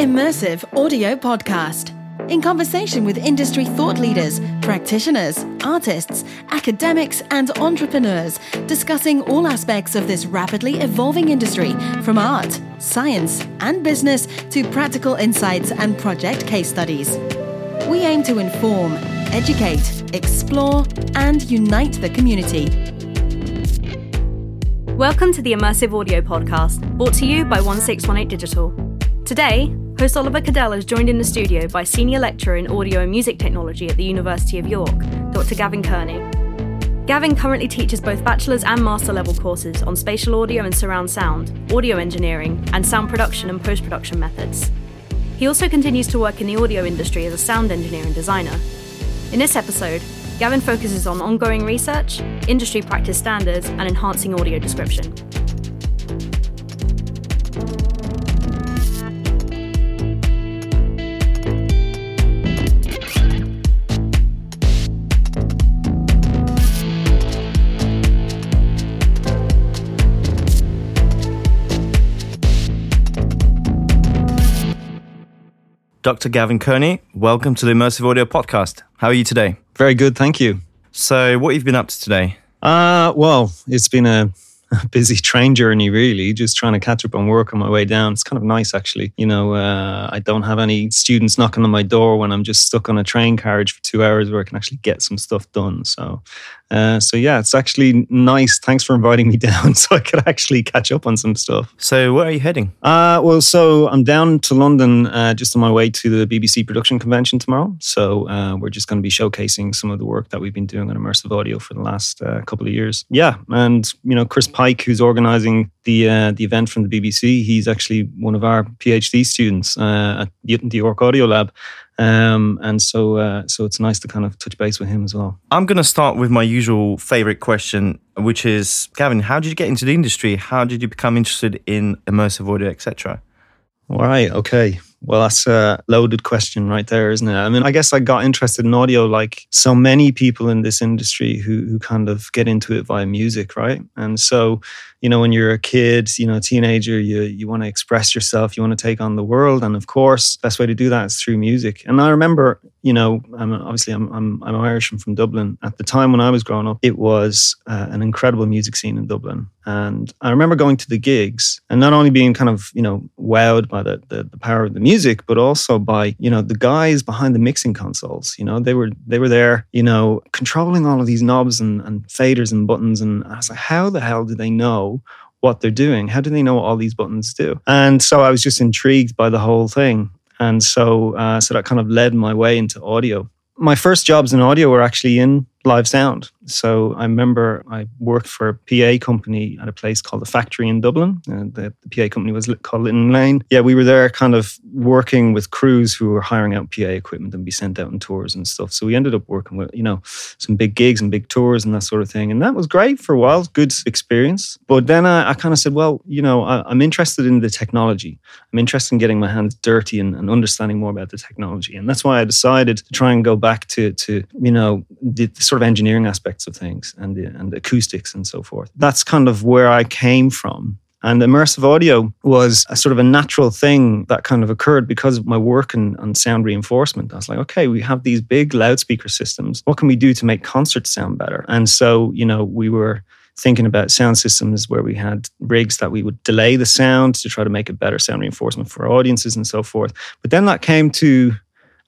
Immersive Audio Podcast. In conversation with industry thought leaders, practitioners, artists, academics, and entrepreneurs, discussing all aspects of this rapidly evolving industry from art, science, and business to practical insights and project case studies. We aim to inform, educate, explore, and unite the community. Welcome to the Immersive Audio Podcast, brought to you by 1618 Digital. Today, host Oliver Kadel is joined in the studio by Senior Lecturer in Audio and Music Technology at the University of York, Dr. Gavin Kearney. Gavin currently teaches both bachelor's and master level courses on spatial audio and surround sound, audio engineering, and sound production and post production methods. He also continues to work in the audio industry as a sound engineer and designer. In this episode, Gavin focuses on ongoing research, industry practice standards, and enhancing audio description. Dr. Gavin Kearney, welcome to the Immersive Audio Podcast. How are you today? Very good, thank you. So, what have you been up to today? Uh, well, it's been a busy train journey, really, just trying to catch up on work on my way down. It's kind of nice, actually. You know, uh, I don't have any students knocking on my door when I'm just stuck on a train carriage for two hours where I can actually get some stuff done. So uh, so yeah, it's actually nice. Thanks for inviting me down so I could actually catch up on some stuff. So where are you heading? Uh, well, so I'm down to London uh, just on my way to the BBC Production Convention tomorrow. So uh, we're just going to be showcasing some of the work that we've been doing on immersive audio for the last uh, couple of years. Yeah, and you know Chris Pike, who's organising the uh, the event from the BBC, he's actually one of our PhD students at the York Audio Lab. Um, and so, uh, so it's nice to kind of touch base with him as well. I'm going to start with my usual favorite question, which is, Gavin, how did you get into the industry? How did you become interested in immersive audio, etc.? All right. Okay. Well, that's a loaded question right there, isn't it? I mean, I guess I got interested in audio like so many people in this industry who who kind of get into it via music, right? And so, you know, when you're a kid, you know, a teenager, you you want to express yourself, you want to take on the world, and of course, best way to do that is through music. And I remember, you know, I'm obviously I'm I'm, I'm Irish and from Dublin. At the time when I was growing up, it was uh, an incredible music scene in Dublin, and I remember going to the gigs and not only being kind of you know wowed by the the, the power of the music but also by you know the guys behind the mixing consoles. You know they were they were there, you know, controlling all of these knobs and, and faders and buttons. And I was like, how the hell do they know what they're doing? How do they know what all these buttons do? And so I was just intrigued by the whole thing. And so uh, so that kind of led my way into audio. My first jobs in audio were actually in live sound. So I remember I worked for a PA company at a place called the Factory in Dublin. And the, the PA company was called Litton Lane. Yeah, we were there kind of working with crews who were hiring out PA equipment and be sent out on tours and stuff. So we ended up working with, you know, some big gigs and big tours and that sort of thing. And that was great for a while, good experience. But then I, I kind of said, well, you know, I, am interested in the technology. I'm interested in getting my hands dirty and, and, understanding more about the technology. And that's why I decided to try and go back to, to you know, the, the sort of engineering aspects of things and the, and acoustics and so forth. That's kind of where I came from. And immersive audio was a sort of a natural thing that kind of occurred because of my work in, on sound reinforcement. I was like, okay, we have these big loudspeaker systems. What can we do to make concerts sound better? And so, you know, we were thinking about sound systems where we had rigs that we would delay the sound to try to make a better sound reinforcement for audiences and so forth. But then that came to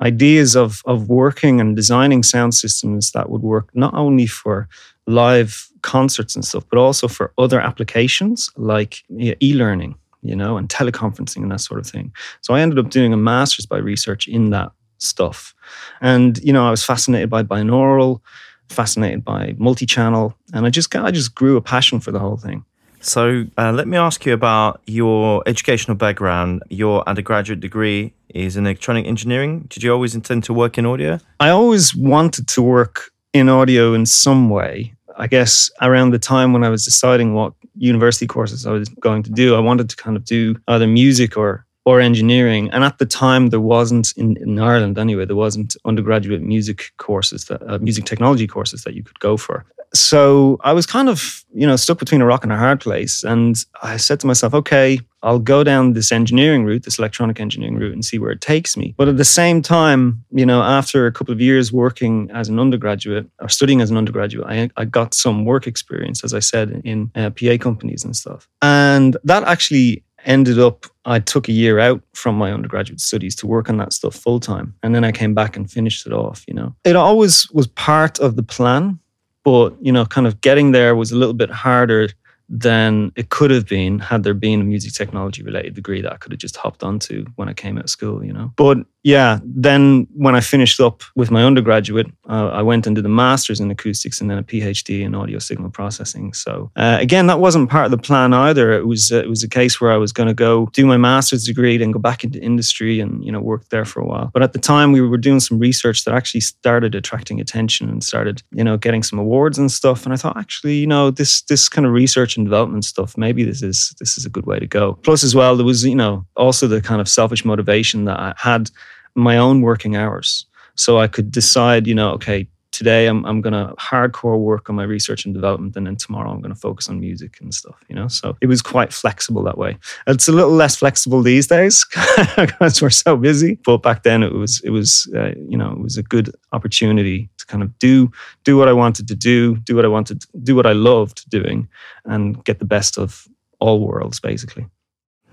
ideas of of working and designing sound systems that would work not only for live concerts and stuff, but also for other applications like e-learning, you know, and teleconferencing and that sort of thing. So I ended up doing a master's by research in that stuff. And, you know, I was fascinated by binaural, fascinated by multi-channel, and I just I just grew a passion for the whole thing. So uh, let me ask you about your educational background. Your undergraduate degree is in electronic engineering. Did you always intend to work in audio? I always wanted to work in audio in some way. I guess around the time when I was deciding what university courses I was going to do, I wanted to kind of do either music or or engineering. And at the time, there wasn't in, in Ireland anyway. There wasn't undergraduate music courses that uh, music technology courses that you could go for. So I was kind of you know stuck between a rock and a hard place, and I said to myself, okay, I'll go down this engineering route, this electronic engineering route, and see where it takes me. But at the same time, you know, after a couple of years working as an undergraduate or studying as an undergraduate, I, I got some work experience, as I said, in uh, PA companies and stuff. And that actually ended up I took a year out from my undergraduate studies to work on that stuff full time. And then I came back and finished it off, you know. It always was part of the plan, but you know, kind of getting there was a little bit harder than it could have been had there been a music technology related degree that I could have just hopped onto when I came out of school, you know. But yeah, then when I finished up with my undergraduate, uh, I went and did a master's in acoustics and then a PhD in audio signal processing. So uh, again, that wasn't part of the plan either. It was uh, it was a case where I was going to go do my master's degree, then go back into industry and you know work there for a while. But at the time, we were doing some research that actually started attracting attention and started you know getting some awards and stuff. And I thought actually you know this this kind of research and development stuff maybe this is this is a good way to go. Plus as well, there was you know also the kind of selfish motivation that I had my own working hours. So I could decide, you know, okay, today I'm, I'm going to hardcore work on my research and development and then tomorrow i'm going to focus on music and stuff you know? So it was quite flexible that way. It's a little less flexible these days because we're so busy but back then it was it was uh, you know it was a good opportunity to kind of do do what i wanted to do do what i wanted do what i loved doing and get the best of all worlds basically.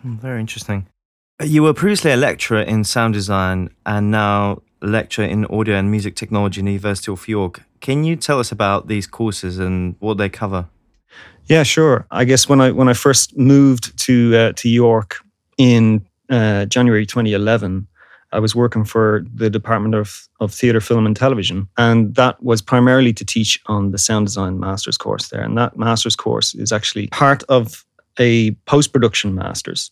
Hmm, very interesting you were previously a lecturer in sound design and now lecturer in audio and music technology in the University of York. Can you tell us about these courses and what they cover? Yeah, sure. I guess when I when I first moved to uh, to York in uh, January 2011, I was working for the Department of, of Theatre, Film and Television. And that was primarily to teach on the sound design master's course there. And that master's course is actually part of a post production master's.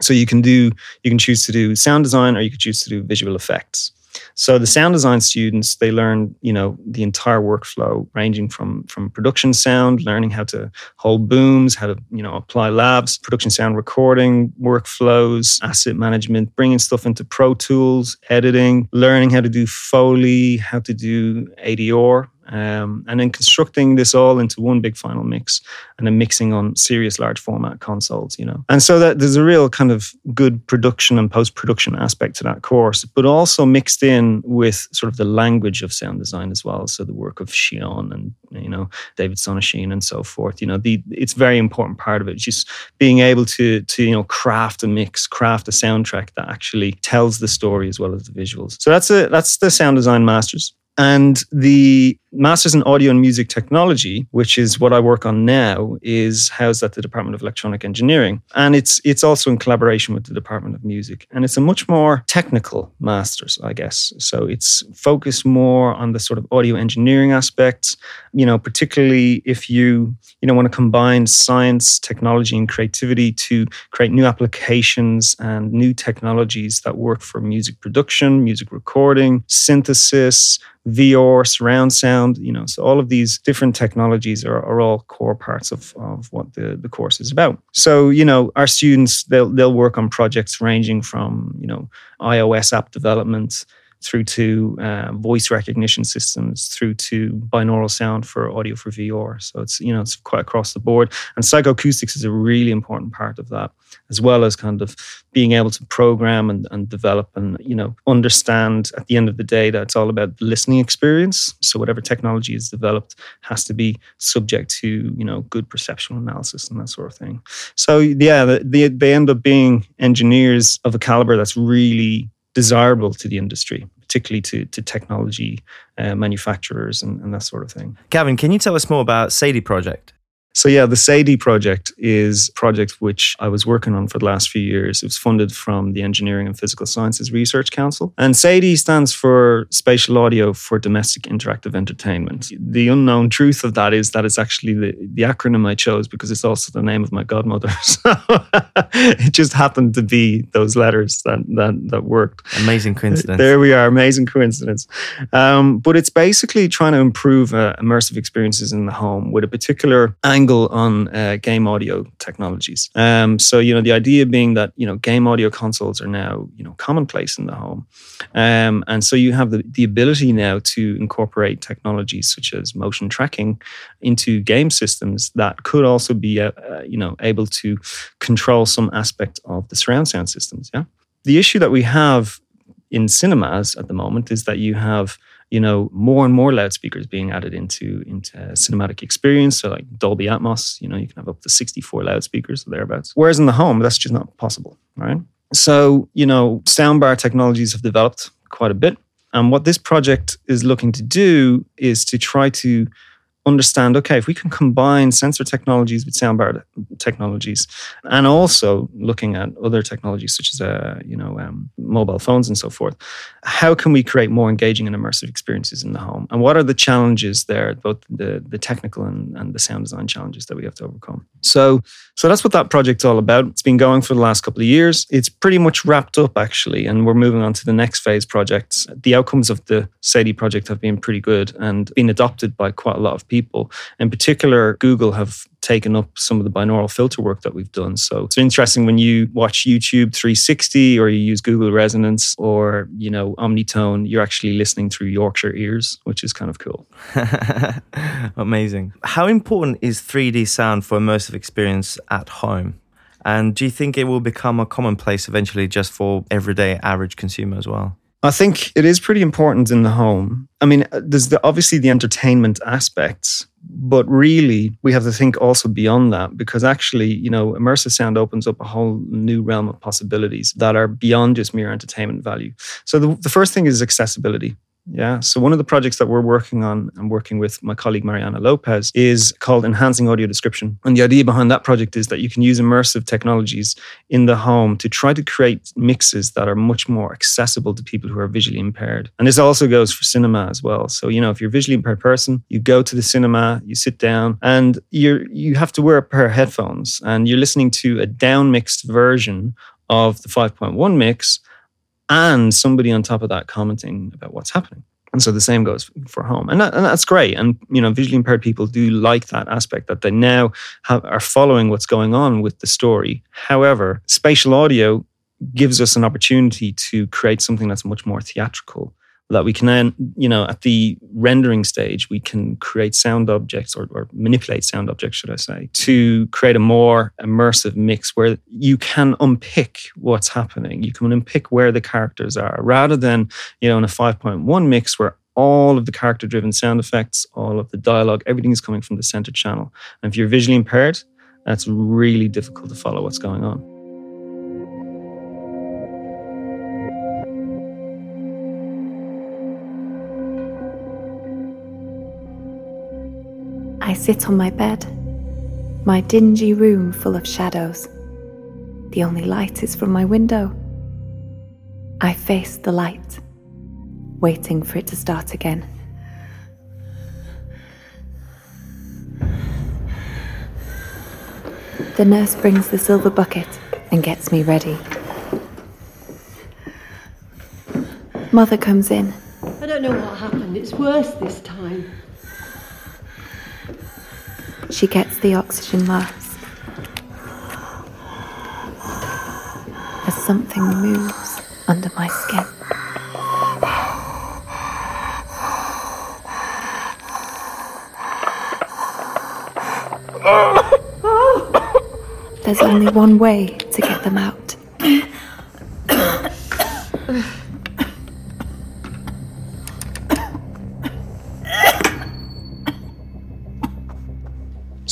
So you can do you can choose to do sound design or you can choose to do visual effects. So the sound design students they learn you know the entire workflow ranging from from production sound, learning how to hold booms, how to you know apply lavs, production sound recording workflows, asset management, bringing stuff into Pro Tools, editing, learning how to do Foley, how to do ADR, um, and then constructing this all into one big final mix and then mixing on serious large format consoles you know. And so that there's a real kind of good production and post-production aspect to that course but also mixed in with sort of the language of sound design as well. So the work of Chion and you know David Sonnenschein and so forth you know the it's very important part of it. Just being able to to you know craft a mix craft a soundtrack that actually tells the story as well as the visuals. So that's a that's the sound design masters. And the Masters in Audio and Music Technology, which is what I work on now, is housed at the Department of Electronic Engineering. And it's it's also in collaboration with the Department of Music. And it's a much more technical master's, I guess. So it's focused more on the sort of audio engineering aspects, you know, particularly if you, you know, want to combine science, technology, and creativity to create new applications and new technologies that work for music production, music recording, synthesis, VR, surround sound, you know, so all of these different technologies are, are all core parts of, of what the, the course is about. So, you know, our students, they'll, they'll work on projects ranging from, you know, iOS app development through to uh, voice recognition systems, through to binaural sound for audio for VR. So it's you know it's quite across the board. And psychoacoustics is a really important part of that, as well as kind of being able to program and, and develop and you know understand at the end of the day that it's all about the listening experience. So whatever technology is developed has to be subject to you know good perceptual analysis and that sort of thing. So yeah, they, they end up being engineers of a caliber that's really desirable to the industry, particularly to, to technology uh, manufacturers and, and that sort of thing. Gavin, can you tell us more about Sadie Project? So yeah, the SADIE project is a project which I was working on for the last few years. It was funded from the Engineering and Physical Sciences Research Council. And SADIE stands for Spatial Audio for Domestic Interactive Entertainment. The unknown truth of that is that it's actually the, the acronym I chose because it's also the name of my godmother. So it just happened to be those letters that that, that worked. Amazing coincidence. There we are, amazing coincidence. Um, but it's basically trying to improve uh, immersive experiences in the home with a particular angle angle on uh, game audio technologies. Um, so you know the idea being that you know game audio consoles are now you know commonplace in the home, um, and so you have the, the ability now to incorporate technologies such as motion tracking into game systems that could also be uh, uh, you know able to control some aspect of the surround sound systems. Yeah, the issue that we have in cinemas at the moment is that you have you know more and more loudspeakers being added into into cinematic experience. So like dolby atmos you know you can have up to 64 loudspeakers or thereabouts. Whereas in the home that's just not possible right? So you know soundbar technologies have developed quite a bit. And what this project is looking to do is to try to understand okay if we can combine sensor technologies with soundbar technologies and also looking at other technologies such as uh, you know um, mobile phones and so forth how can we create more engaging and immersive experiences in the home? And what are the challenges there both the the technical and, and the sound design challenges that we have to overcome? So so that's what that project's all about. It's been going for the last couple of years. It's pretty much wrapped up actually and we're moving on to the next phase projects. The outcomes of the sadie project have been pretty good and been adopted by quite a lot of people people. In particular, Google have taken up some of the binaural filter work that we've done. So it's interesting when you watch YouTube 360 or you use Google Resonance or, you know, Omnitone, you're actually listening through Yorkshire ears, which is kind of cool. Amazing. How important is 3D sound for immersive experience at home? And do you think it will become a commonplace eventually just for everyday average consumer as well? I think it is pretty important in the home. I mean, uh, there's the, obviously the entertainment aspects, but really we have to think also beyond that because actually, you know, immersive sound opens up a whole new realm of possibilities that are beyond just mere entertainment value. So the, the first thing is accessibility. Yeah. So one of the projects that we're working on and working with my colleague Mariana Lopez is called Enhancing Audio Description. And the idea behind that project is that you can use immersive technologies in the home to try to create mixes that are much more accessible to people who are visually impaired. And this also goes for cinema as well. So, you know, if you're a visually impaired person, you go to the cinema, you sit down and you're you have to wear a pair of headphones and you're listening to a down mixed version of the 5.1 mix and somebody on top of that commenting about what's happening. And so the same goes for home, and, that, and that's great. And you know, visually impaired people do like that aspect that they now have, are following what's going on with the story. However, spatial audio gives us an opportunity to create something that's much more theatrical that we can then, you know, at the rendering stage, we can create sound objects or, or, manipulate sound objects, should I say, to create a more immersive mix where you can unpick what's happening. You can unpick where the characters are rather than, you know, in a 5.1 mix where all of the character driven sound effects, all of the dialogue, everything is coming from the center channel. And if you're visually impaired, that's really difficult to follow what's going on. I sit on my bed, my dingy room full of shadows. The only light is from my window. I face the light, waiting for it to start again. The nurse brings the silver bucket and gets me ready. Mother comes in. I don't know what happened. It's worse this time. She gets the oxygen mask. As something moves under my skin. There's only one way to get them out.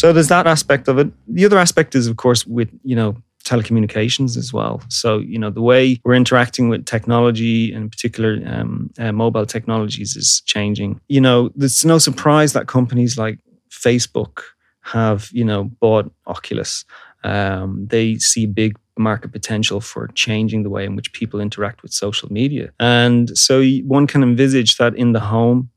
So there's that aspect of it. The other aspect is, of course, with, you know, telecommunications as well. So, you know, the way we're interacting with technology, and in particular um, uh, mobile technologies, is changing. You know, there's no surprise that companies like Facebook have, you know, bought Oculus. Um, they see big market potential for changing the way in which people interact with social media. And so one can envisage that in the home,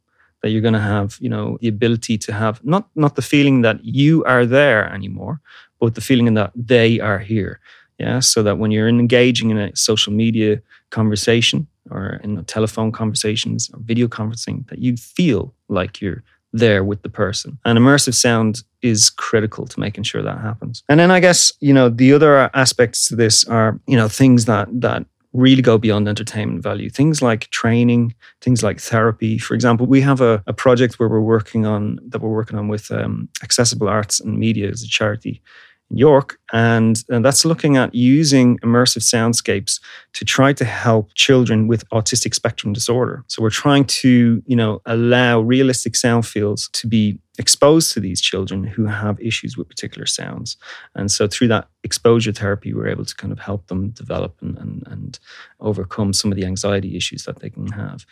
that you're going to have you know the ability to have not not the feeling that you are there anymore but the feeling that they are here yeah so that when you're engaging in a social media conversation or in telephone conversations or video conferencing that you feel like you're there with the person. And immersive sound is critical to making sure that happens. And then I guess, you know, the other aspects to this are, you know, things that that really go beyond entertainment value. Things like training, things like therapy. For example, we have a, a project where we're working on that we're working on with um, Accessible Arts and Media as a charity in York, and, and that's looking at using immersive soundscapes to try to help children with autistic spectrum disorder. So we're trying to, you know, allow realistic sound fields to be exposed to these children who have issues with particular sounds. And so through that exposure therapy, we're able to kind of help them develop and, and, and overcome some of the anxiety issues that they can have.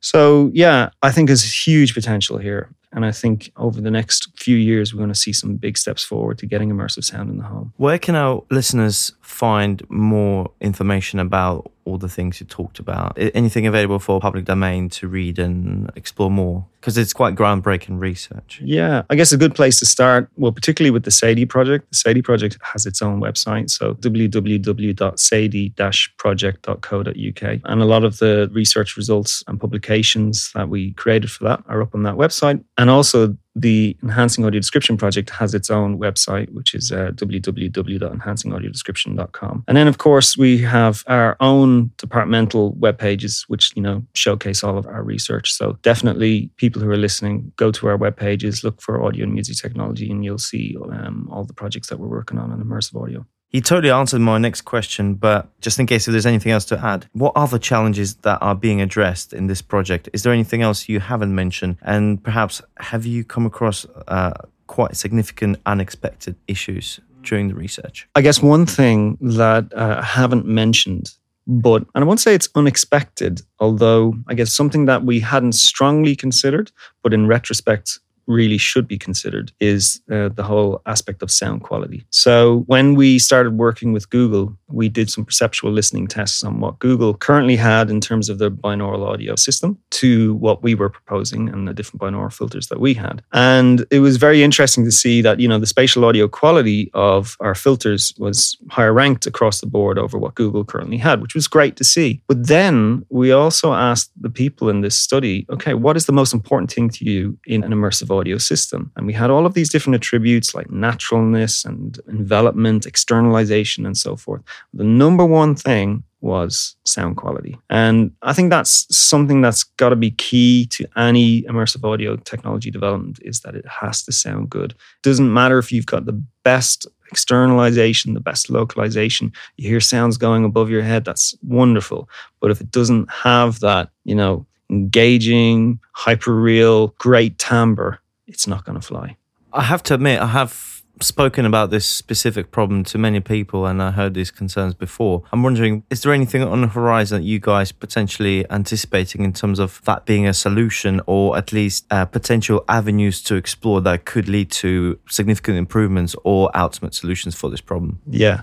So yeah, I think there's huge potential here. And I think over the next few years, we're going to see some big steps forward to getting immersive sound in the home. Where can our listeners find more information about all the things you talked about? Anything available for public domain to read and explore more? Because it's quite groundbreaking research. Yeah, I guess a good place to start, well, particularly with the SADIE project. The SADIE project has its own website, so www.sadie-project.co.uk. And a lot of the research results and publications that we created for that are up on that website. And also, the Enhancing Audio Description project has its own website, which is uh, www.enhancingaudioDescription.com. And then, of course, we have our own departmental web pages, which you know showcase all of our research. So definitely, people who are listening, go to our web pages, look for audio and music technology, and you'll see um, all the projects that we're working on on immersive audio. He totally answered my next question, but just in case if there's anything else to add, what the challenges that are being addressed in this project? Is there anything else you haven't mentioned? And perhaps have you come across uh, quite significant unexpected issues during the research? I guess one thing that uh, I haven't mentioned but and I won't say it's unexpected, although I guess something that we hadn't strongly considered, but in retrospect really should be considered is uh, the whole aspect of sound quality. So when we started working with Google, we did some perceptual listening tests on what Google currently had in terms of their binaural audio system to what we were proposing and the different binaural filters that we had. And it was very interesting to see that, you know, the spatial audio quality of our filters was higher ranked across the board over what Google currently had, which was great to see. But then we also asked the people in this study, okay, what is the most important thing to you in an immersive audio system? And we had all of these different attributes like naturalness and envelopment, externalization, and so forth. The number one thing was sound quality. And I think that's something that's got to be key to any immersive audio technology development is that it has to sound good. It doesn't matter if you've got the best externalization, the best localization, you hear sounds going above your head, that's wonderful. But if it doesn't have that, you know, engaging, hyper real, great timbre, it's not going to fly. I have to admit, I have spoken about this specific problem to many people and I heard these concerns before. I'm wondering, is there anything on the horizon that you guys potentially anticipating in terms of that being a solution or at least uh, potential avenues to explore that could lead to significant improvements or ultimate solutions for this problem? Yeah.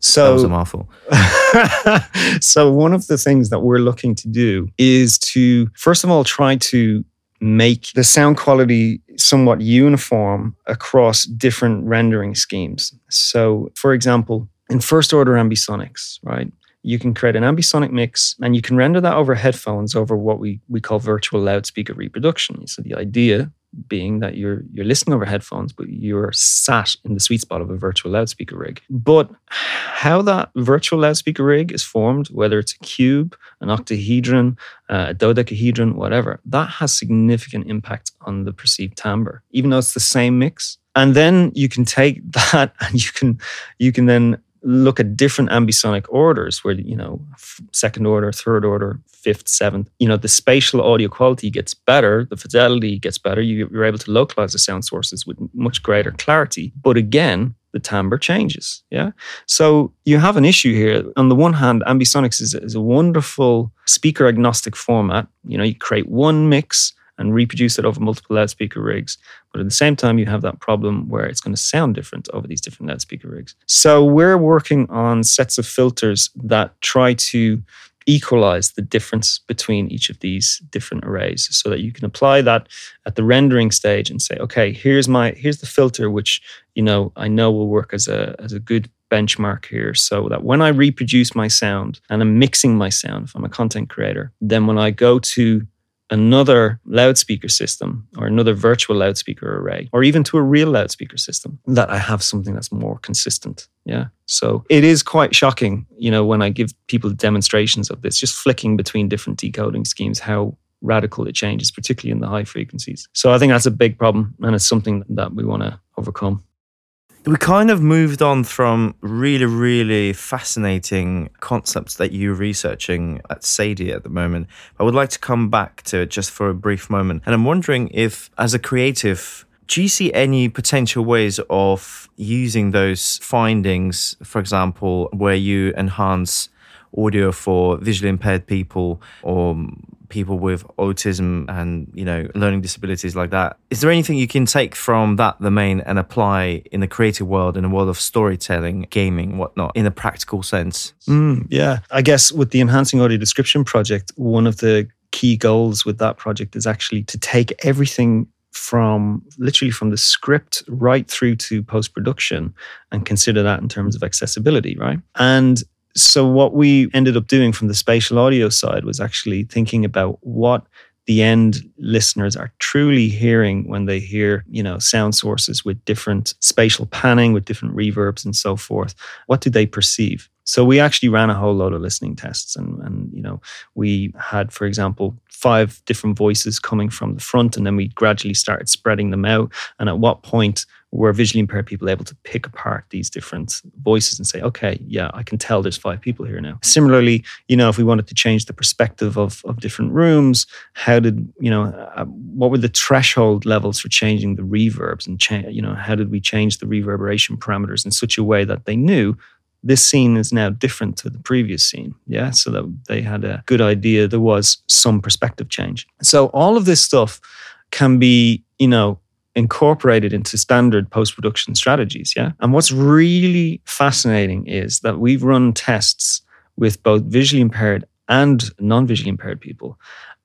So that was a mouthful. so one of the things that we're looking to do is to first of all try to make the sound quality somewhat uniform across different rendering schemes. So, for example, in first order ambisonics, right? You can create an ambisonic mix and you can render that over headphones over what we, we call virtual loudspeaker reproduction. So the idea being that you're you're listening over headphones, but you're sat in the sweet spot of a virtual loudspeaker rig. But how that virtual loudspeaker rig is formed, whether it's a cube, an octahedron, uh, a dodecahedron, whatever, that has significant impact on the perceived timbre, even though it's the same mix. And then you can take that and you can you can then look at different ambisonic orders where you know second order third order fifth seventh you know the spatial audio quality gets better the fidelity gets better you, you're able to localize the sound sources with much greater clarity. But again the timbre changes yeah? So you have an issue here. On the one hand ambisonics is, is a wonderful speaker agnostic format. You know you create one mix and reproduce it over multiple loudspeaker rigs. But at the same time, you have that problem where it's going to sound different over these different loudspeaker rigs. So we're working on sets of filters that try to equalize the difference between each of these different arrays so that you can apply that at the rendering stage and say okay here's my here's the filter which you know i know will work as a as a good benchmark here so that when i reproduce my sound and i'm mixing my sound if i'm a content creator then when i go to another loudspeaker system or another virtual loudspeaker array or even to a real loudspeaker system that I have something that's more consistent. Yeah. So it is quite shocking, you know, when I give people demonstrations of this, just flicking between different decoding schemes, how radical it changes, particularly in the high frequencies. So I think that's a big problem and it's something that we want to overcome we kind of moved on from really, really fascinating concepts that you're researching at Sadie at the moment. I would like to come back to it just for a brief moment. And I'm wondering if, as a creative, do you see any potential ways of using those findings, for example, where you enhance audio for visually impaired people or people with autism and you know learning disabilities like that. Is there anything you can take from that domain and apply in the creative world in the world of storytelling gaming whatnot in a practical sense? Mm, yeah. I guess with the enhancing audio description project one of the key goals with that project is actually to take everything from literally from the script right through to post production and consider that in terms of accessibility, right? And so what we ended up doing from the spatial audio side was actually thinking about what the end listeners are truly hearing when they hear, you know, sound sources with different spatial panning, with different reverbs and so forth. What do they perceive? So we actually ran a whole load of listening tests and, and you know, we had, for example, five different voices coming from the front and then we gradually started spreading them out. And at what point were visually impaired people able to pick apart these different voices and say, okay, yeah, I can tell there's five people here now. Similarly, you know, if we wanted to change the perspective of, of different rooms, how did, you know, uh, what were the threshold levels for changing the reverbs and, cha- you know, how did we change the reverberation parameters in such a way that they knew this scene is now different to the previous scene. Yeah. So that they had a good idea there was some perspective change. So all of this stuff can be, you know, incorporated into standard post production strategies. Yeah. And what's really fascinating is that we've run tests with both visually impaired and non visually impaired people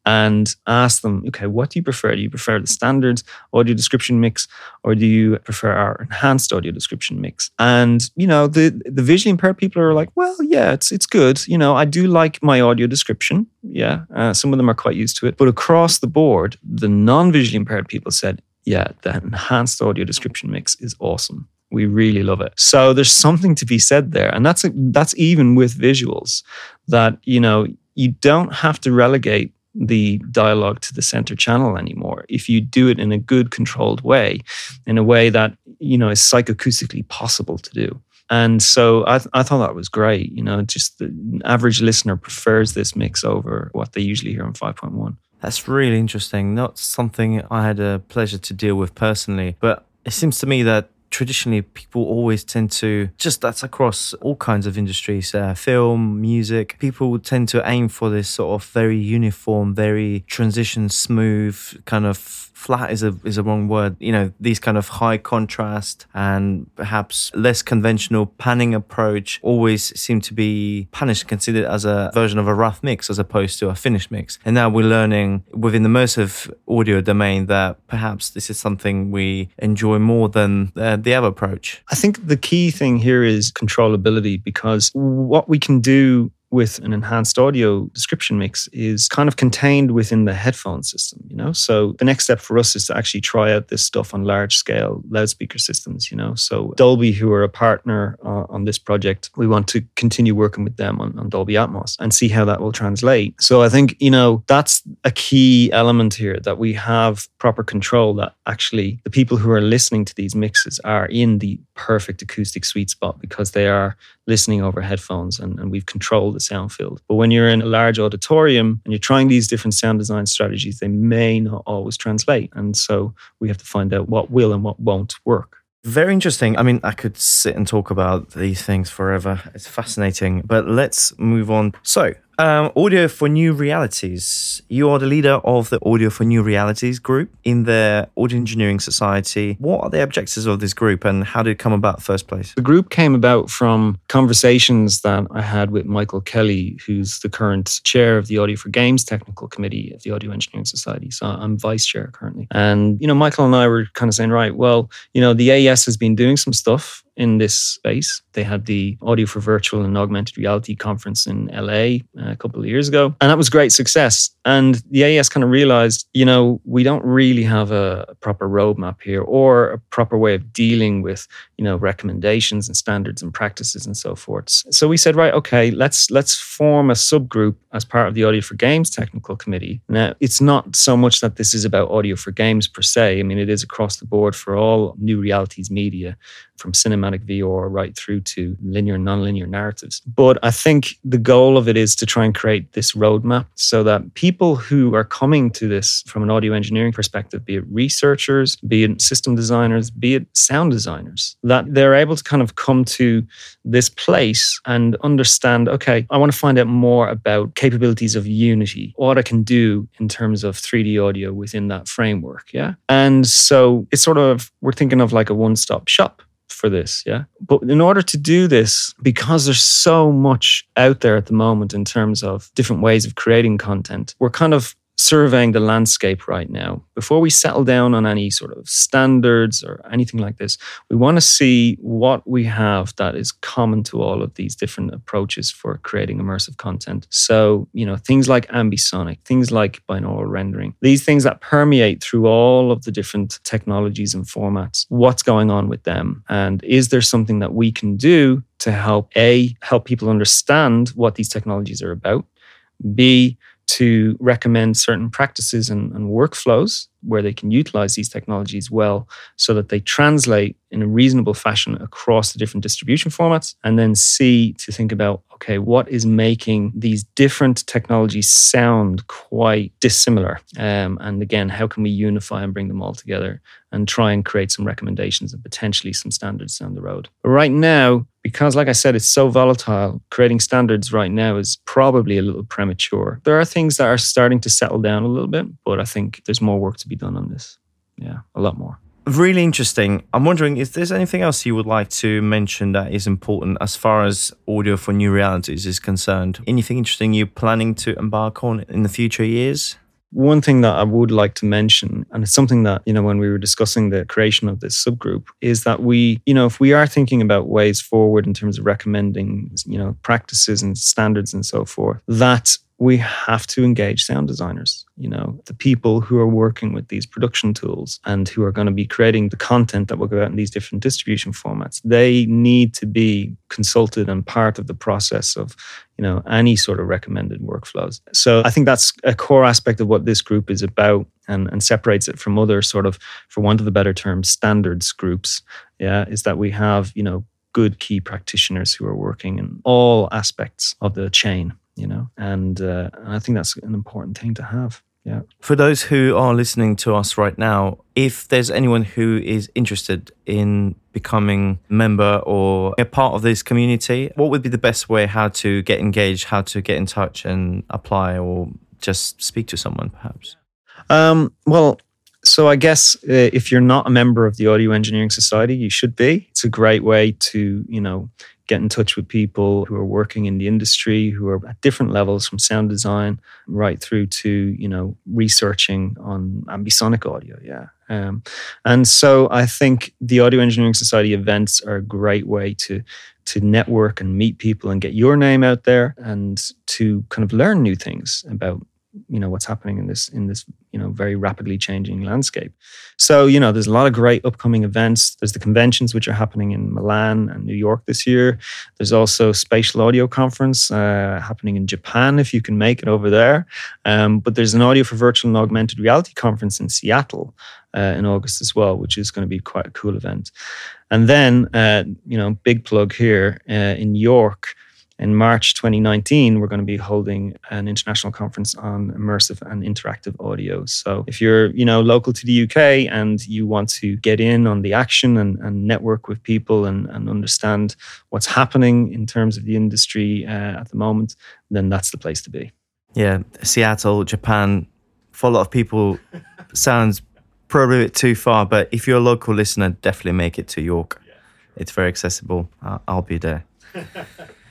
and ask them, okay, what do you prefer? Do you prefer the standard audio description mix or do you prefer our enhanced audio description mix? And, you know, the, the visually impaired people are like, well, yeah, it's, it's good. You know, I do like my audio description. Yeah. Uh, some of them are quite used to it. But across the board, the non visually impaired people said, yeah, the enhanced audio description mix is awesome. We really love it. So there's something to be said there. And that's, a, that's even with visuals that, you know, you don't have to relegate the dialogue to the center channel anymore if you do it in a good controlled way in a way that you know is psychoacoustically possible to do and so I, th- I thought that was great you know just the average listener prefers this mix over what they usually hear on 5.1 that's really interesting. Not something i had a pleasure to deal with personally but it seems to me that traditionally people always tend to just that's across all kinds of industries uh, film music people tend to aim for this sort of very uniform very transition smooth kind of flat is a is a wrong word. You know, these kind of high contrast and perhaps less conventional panning approach always seem to be punished, considered as a version of a rough mix as opposed to a finished mix. And now we're learning within the immersive audio domain that perhaps this is something we enjoy more than uh, the other approach. I think the key thing here is controllability because what we can do with an enhanced audio description mix is kind of contained within the headphone system, you know? So the next step for us is to actually try out this stuff on large scale loudspeaker systems, you know? So Dolby, who are a partner uh, on this project, we want to continue working with them on, on Dolby Atmos and see how that will translate. So I think, you know, that's a key element here that we have proper control that actually the people who are listening to these mixes are in the perfect acoustic sweet spot because they are listening over headphones and, and we've controlled the sound field. But when you're in a large auditorium and you're trying these different sound design strategies, they may not always translate. And so we have to find out what will and what won't work. Very interesting. I mean, I could sit and talk about these things forever. It's fascinating. But let's move on. So, um, Audio for New Realities. You are the leader of the Audio for New Realities group in the Audio Engineering Society. What are the objectives of this group and how did it come about first place? The group came about from conversations that I had with Michael Kelly, who's the current chair of the Audio for Games Technical Committee of the Audio Engineering Society. So I'm vice chair currently. And, you know, Michael and I were kind of saying, right, well, you know, the AES has been doing some stuff in this space. They had the Audio for Virtual and Augmented Reality conference in LA uh, a couple of years ago, and that was great success. And the AES kind of realized, you know, we don't really have a proper roadmap here or a proper way of dealing with, you know, recommendations and standards and practices and so forth. So we said, right, okay, let's let's form a subgroup as part of the Audio for Games technical committee. Now, it's not so much that this is about audio for games per se. I mean, it is across the board for all new realities media from cinematic VR right through to linear nonlinear narratives. But I think the goal of it is to try and create this roadmap so that people who are coming to this from an audio engineering perspective, be it researchers, be it system designers, be it sound designers, that they're able to kind of come to this place and understand okay, I want to find out more about capabilities of Unity, what I can do in terms of 3D audio within that framework. Yeah. And so it's sort of, we're thinking of like a one stop shop for this. Yeah. But in order to do this, because there's so much out there at the moment in terms of different ways of creating content, we're kind of surveying the landscape right now. Before we settle down on any sort of standards or anything like this, we want to see what we have that is common to all of these different approaches for creating immersive content. So, you know, things like ambisonic, things like binaural rendering, these things that permeate through all of the different technologies and formats. What's going on with them? And is there something that we can do to help A, help people understand what these technologies are about? B, to recommend certain practices and, and, workflows where they can utilize these technologies well so that they translate in a reasonable fashion across the different distribution formats. And then C, to think about okay, what is making these different technologies sound quite dissimilar? Um, and again, how can we unify and bring them all together and try and create some recommendations and potentially some standards down the road? But right now, because like I said, it's so volatile, creating standards right now is probably a little premature. There are things that are starting to settle down a little bit, but I think there's more work to be done on this. Yeah, a lot more. Really interesting. I'm wondering if there's anything else you would like to mention that is important as far as audio for new realities is concerned. Anything interesting you're planning to embark on in the future years? One thing that I would like to mention, and it's something that, you know, when we were discussing the creation of this subgroup, is that we, you know, if we are thinking about ways forward in terms of recommending, you know, practices and standards and so forth, that we have to engage sound designers, you know, the people who are working with these production tools and who are going to be creating the content that will go out in these different distribution formats. They need to be consulted and part of the process of, you know, any sort of recommended workflows. So I think that's a core aspect of what this group is about and, and separates it from other sort of, for want of a better term, standards groups. Yeah, is that we have, you know, good key practitioners who are working in all aspects of the chain you know, and, uh, and I think that's an important thing to have. Yeah. For those who are listening to us right now, if there's anyone who is interested in becoming a member or a part of this community, what would be the best way how to get engaged, how to get in touch and apply or just speak to someone perhaps? Um, well, so I guess uh, if you're not a member of the Audio Engineering Society, you should be. It's a great way to, you know, get in touch with people who are working in the industry, who are at different levels from sound design right through to, you know, researching on ambisonic audio. Yeah. Um, and so I think the Audio Engineering Society events are a great way to to network and meet people and get your name out there and to kind of learn new things about you know what's happening in this in this you know very rapidly changing landscape. So you know there's a lot of great upcoming events. There's the conventions which are happening in milan and new york this year. There's also spatial audio conference uh, happening in japan if you can make it over there. Um, but there's an audio for virtual and augmented reality conference in seattle uh, in august as well which is going to be quite a cool event. And then uh, you know big plug here uh, in york in March 2019, we're going to be holding an international conference on immersive and interactive audio. So if you're, you know, local to the UK and you want to get in on the action and, and network with people and, and understand what's happening in terms of the industry uh, at the moment, then that's the place to be. Yeah, Seattle, Japan, for a lot of people, sounds probably a bit too far. But if you're a local listener, definitely make it to York. It's very accessible. I'll, I'll be there.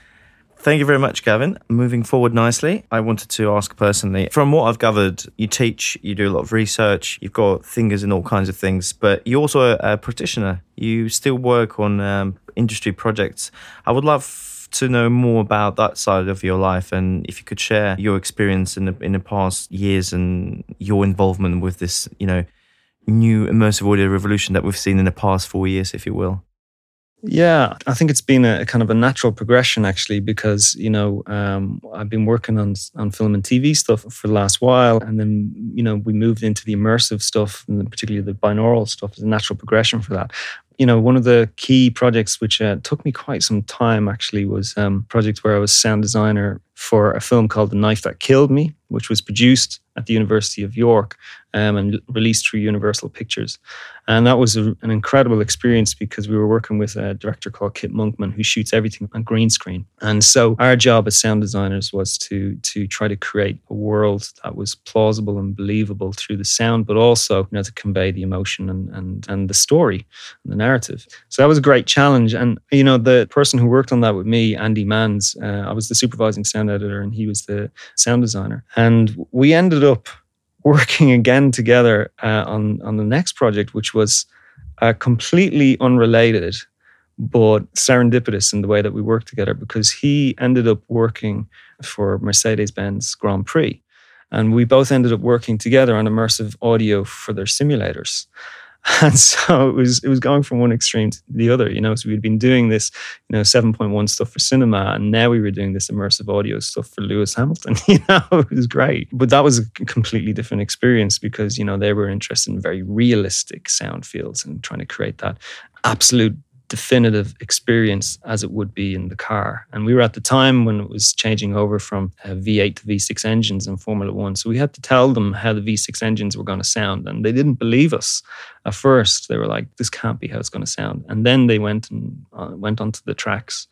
Thank you very much, Gavin. Moving forward nicely, I wanted to ask personally from what I've gathered, you teach, you do a lot of research, you've got fingers in all kinds of things, but you're also a, practitioner. You still work on um, industry projects. I would love to know more about that side of your life and if you could share your experience in the in the past years and your involvement with this, you know, new immersive audio revolution that we've seen in the past four years, if you will. Yeah, I think it's been a kind of a natural progression actually, because you know um, I've been working on on film and TV stuff for the last while, and then you know we moved into the immersive stuff, and particularly the binaural stuff is a natural progression for that. You know, one of the key projects which uh, took me quite some time actually was um, a project where I was sound designer for a film called The Knife That Killed Me, which was produced at the University of York um, and released through Universal Pictures. And that was a, an incredible experience because we were working with a director called Kit Monkman who shoots everything on green screen. And so our job as sound designers was to to try to create a world that was plausible and believable through the sound, but also you know, to convey the emotion and, and and the story and the narrative. So that was a great challenge. And you know, the person who worked on that with me, Andy Manns, uh, I was the supervising sound editor and he was the sound designer. And we ended up working again together uh, on on the next project, which was uh, completely unrelated, but serendipitous in the way that we worked together because he ended up working for Mercedes Benz Grand Prix, and we both ended up working together on immersive audio for their simulators. And so it was it was going from one extreme to the other, you know. So we'd been doing this, you know, 7.1 stuff for cinema, and now we were doing this immersive audio stuff for Lewis Hamilton. You know, it was great. But that was a completely different experience because, you know, they were interested in very realistic sound fields and trying to create that absolute definitive experience as it would be in the car. And we were at the time when it was changing over from uh, V8 to V6 engines in Formula One. So we had to tell them how the V6 engines were going to sound. And they didn't believe us at first. They were like, this can't be how it's going to sound. And then they went and uh, went onto the tracks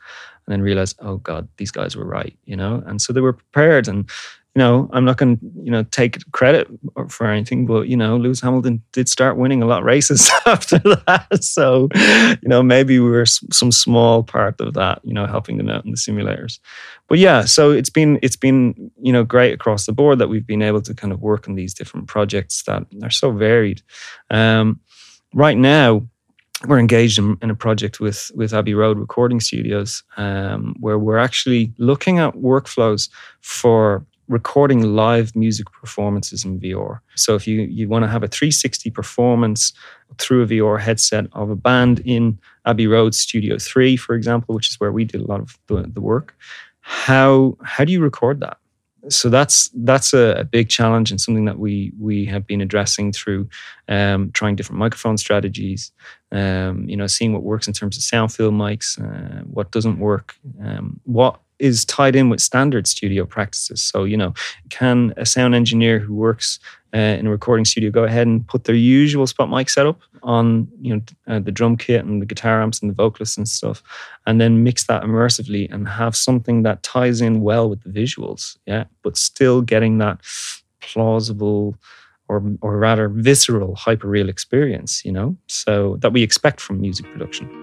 and then realized, oh God, these guys were right, you know? And so they were prepared. And you know, I'm not going to, you know, take credit for anything, but you know, Lewis Hamilton did start winning a lot of races after that. So, you know, maybe we were some small part of that, you know, helping them out in the simulators. But yeah, so it's been it's been you know great across the board that we've been able to kind of work on these different projects that are so varied. Um, right now, we're engaged in, in, a project with with Abbey Road Recording Studios, um, where we're actually looking at workflows for recording live music performances in VR. So if you, you want to have a 360 performance through a VR headset of a band in Abbey Road Studio 3, for example, which is where we did a lot of the, the work, how how do you record that? So that's that's a, a, big challenge and something that we we have been addressing through um, trying different microphone strategies, um, you know, seeing what works in terms of sound field mics, uh, what doesn't work, um, what is tied in with standard studio practices. So, you know, can a sound engineer who works uh, in a recording studio go ahead and put their usual spot mic setup on, you know, uh, the drum kit and the guitar amps and the vocalists and stuff, and then mix that immersively and have something that ties in well with the visuals, yeah, but still getting that plausible or, or rather visceral hyperreal experience, you know, so that we expect from music production.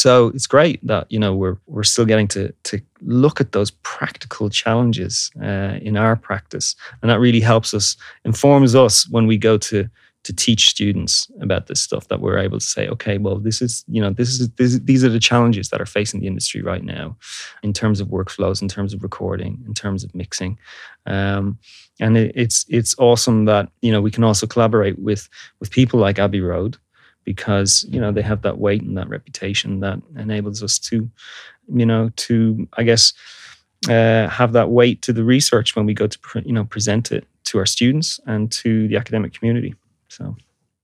So it's great that you know we're we're still getting to to look at those practical challenges uh, in our practice, and that really helps us informs us when we go to to teach students about this stuff that we're able to say okay well this is you know this is this, these are the challenges that are facing the industry right now in terms of workflows in terms of recording in terms of mixing. Um, and it, it's it's awesome that you know we can also collaborate with with people like abbey road because you know they have that weight and that reputation that enables us to you know to i guess uh, have that weight to the research when we go to you know present it to our students and to the academic community so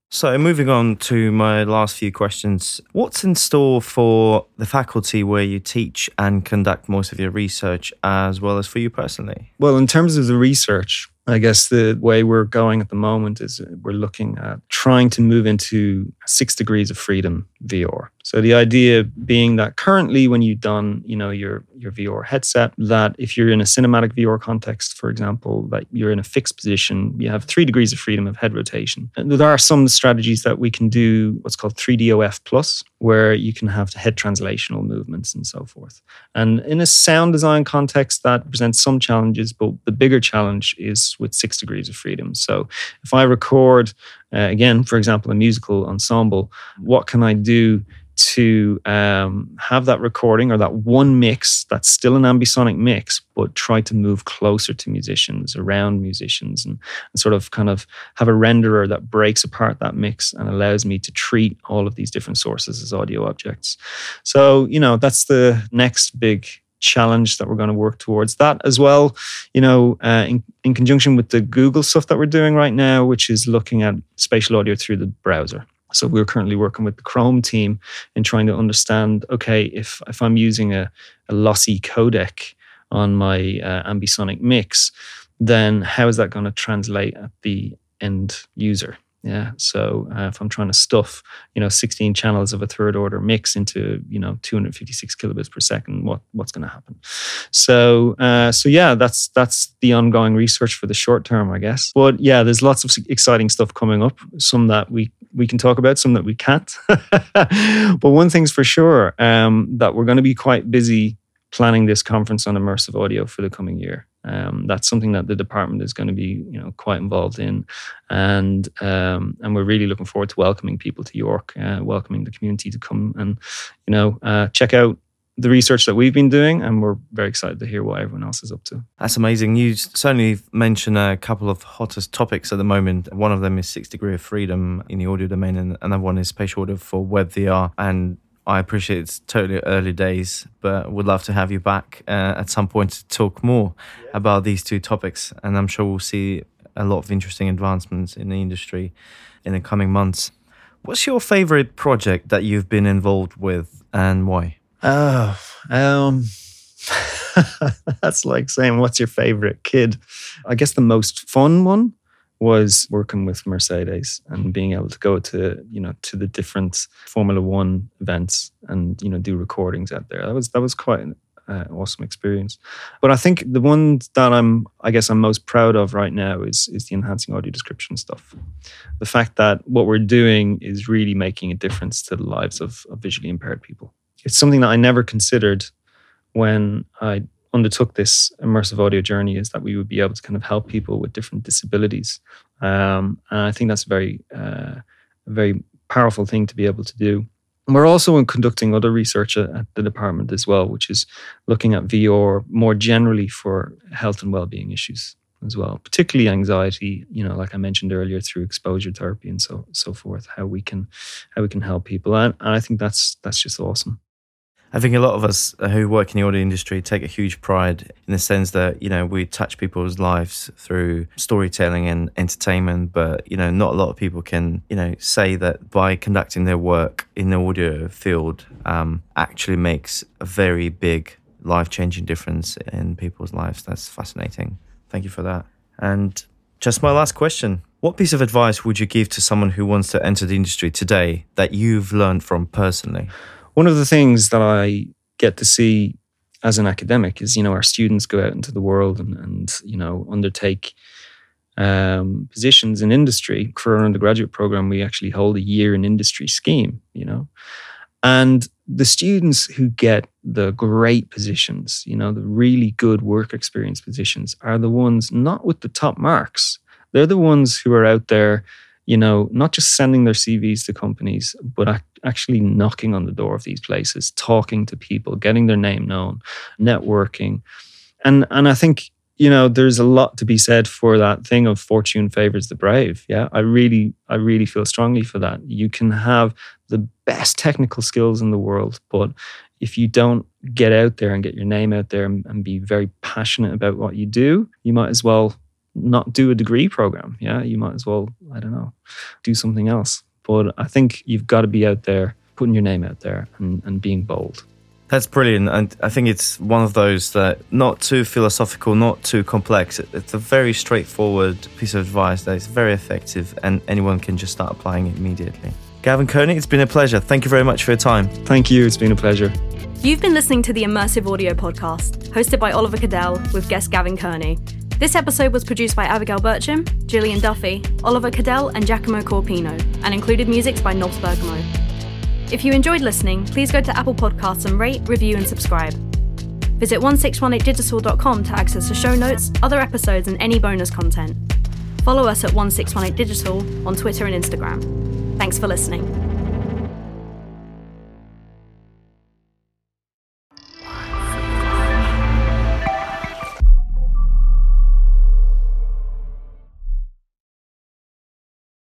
So, moving on to my last few questions. What's in store for the faculty where you teach and conduct most of your research, as well as for you personally? Well, in terms of the research, I guess the way we're going at the moment is uh, we're looking at trying to move into six degrees of freedom VR. So the idea being that currently when you've done, you know, your your VR headset, that if you're in a cinematic VR context, for example, that you're in a fixed position, you have three degrees of freedom of head rotation. And there are some strategies that we can do what's called 3DOF plus, where you can have head translational movements and so forth. And in a sound design context, that presents some challenges, but the bigger challenge is with six degrees of freedom. So if I record, uh, again, for example, a musical ensemble, what can I do? to um, have that recording or that one mix that's still an ambisonic mix, but try to move closer to musicians, around musicians, and, and, sort of kind of have a renderer that breaks apart that mix and allows me to treat all of these different sources as audio objects. So, you know, that's the next big challenge that we're going to work towards that as well you know uh, in, in conjunction with the google stuff that we're doing right now which is looking at spatial audio through the browser so we're currently working with the Chrome team in trying to understand, okay, if, if I'm using a, a lossy codec on my uh, ambisonic mix, then how is that going to translate at the end user? Yeah. So uh, if I'm trying to stuff, you know, 16 channels of a third order mix into, you know, 256 kilobits per second, what what's going to happen? So uh, so yeah, that's that's the ongoing research for the short term, I guess. But yeah, there's lots of exciting stuff coming up. Some that we we can talk about, some that we can't. but one thing's for sure um, that we're going to be quite busy planning this conference on immersive audio for the coming year. Um, that's something that the department is going to be, you know, quite involved in, and um, and we're really looking forward to welcoming people to York, uh, welcoming the community to come and, you know, uh, check out the research that we've been doing, and we're very excited to hear what everyone else is up to. That's amazing. You certainly mentioned a couple of hottest topics at the moment. One of them is six degree of freedom in the audio domain, and another one is spatial audio for web VR. And I appreciate it's totally early days, but would love to have you back uh, at some point to talk more yeah. about these two topics. And I'm sure we'll see a lot of interesting advancements in the industry in the coming months. What's your favorite project that you've been involved with and why? Oh, um, that's like saying, what's your favorite kid? I guess the most fun one was working with Mercedes and being able to go to, you know, to the different Formula One events and, you know, do recordings out there. That was, that was quite an uh, awesome experience. But I think the one that I'm, I guess I'm most proud of right now is, is the enhancing audio description stuff. The fact that what we're doing is really making a difference to the lives of, of visually impaired people it's something that I never considered when I undertook this immersive audio journey is that we would be able to kind of help people with different disabilities. Um, and I think that's a very, uh, very powerful thing to be able to do. We're also conducting other research at, at the department as well, which is looking at VR more generally for health and well-being issues as well, particularly anxiety. You know, like I mentioned earlier, through exposure therapy and so so forth. How we can how we can help people, and, and I think that's that's just awesome. I think a lot of us who work in the audio industry take a huge pride in the sense that, you know, we touch people's lives through storytelling and entertainment, but, you know, not a lot of people can, you know, say that by conducting their work in the audio field um, actually makes a very big life changing difference in people's lives. That's fascinating. Thank you for that. And just my last question. What piece of advice would you give to someone who wants to enter the industry today that you've learned from personally? One of the things that I get to see as an academic is, you know, our students go out into the world and, and you know, undertake um, positions in industry. For our undergraduate program, we actually hold a year in industry scheme, you know. And the students who get the great positions, you know, the really good work experience positions, are the ones not with the top marks. They're the ones who are out there you know, not just sending their CVs to companies, but actually knocking on the door of these places, talking to people, getting their name known, networking. And and I think, you know, there's a lot to be said for that thing of fortune favors the brave. Yeah. I really, I really feel strongly for that. You can have the best technical skills in the world, but if you don't get out there and get your name out there and, and be very passionate about what you do, you might as well not do a degree program. Yeah, you might as well, I don't know, do something else. But I think you've got to be out there, putting your name out there and, and being bold. That's brilliant. And I think it's one of those that not too philosophical, not too complex. It's a very straightforward piece of advice that is very effective and anyone can just start applying it immediately. Gavin Kearney, it's been a pleasure. Thank you very much for your time. Thank you. It's been a pleasure. You've been listening to the Immersive Audio Podcast, hosted by Oliver Kadel with guest Gavin Kearney. This episode was produced by Abigail Bircham, Gillian Duffy, Oliver Kadel, and Giacomo Corpino, and included music by Nobs Bergamo. If you enjoyed listening, please go to Apple Podcasts and rate, review, and subscribe. Visit 1618digital.com to access the show notes, other episodes, and any bonus content. Follow us at 1618digital on Twitter and Instagram. Thanks for listening.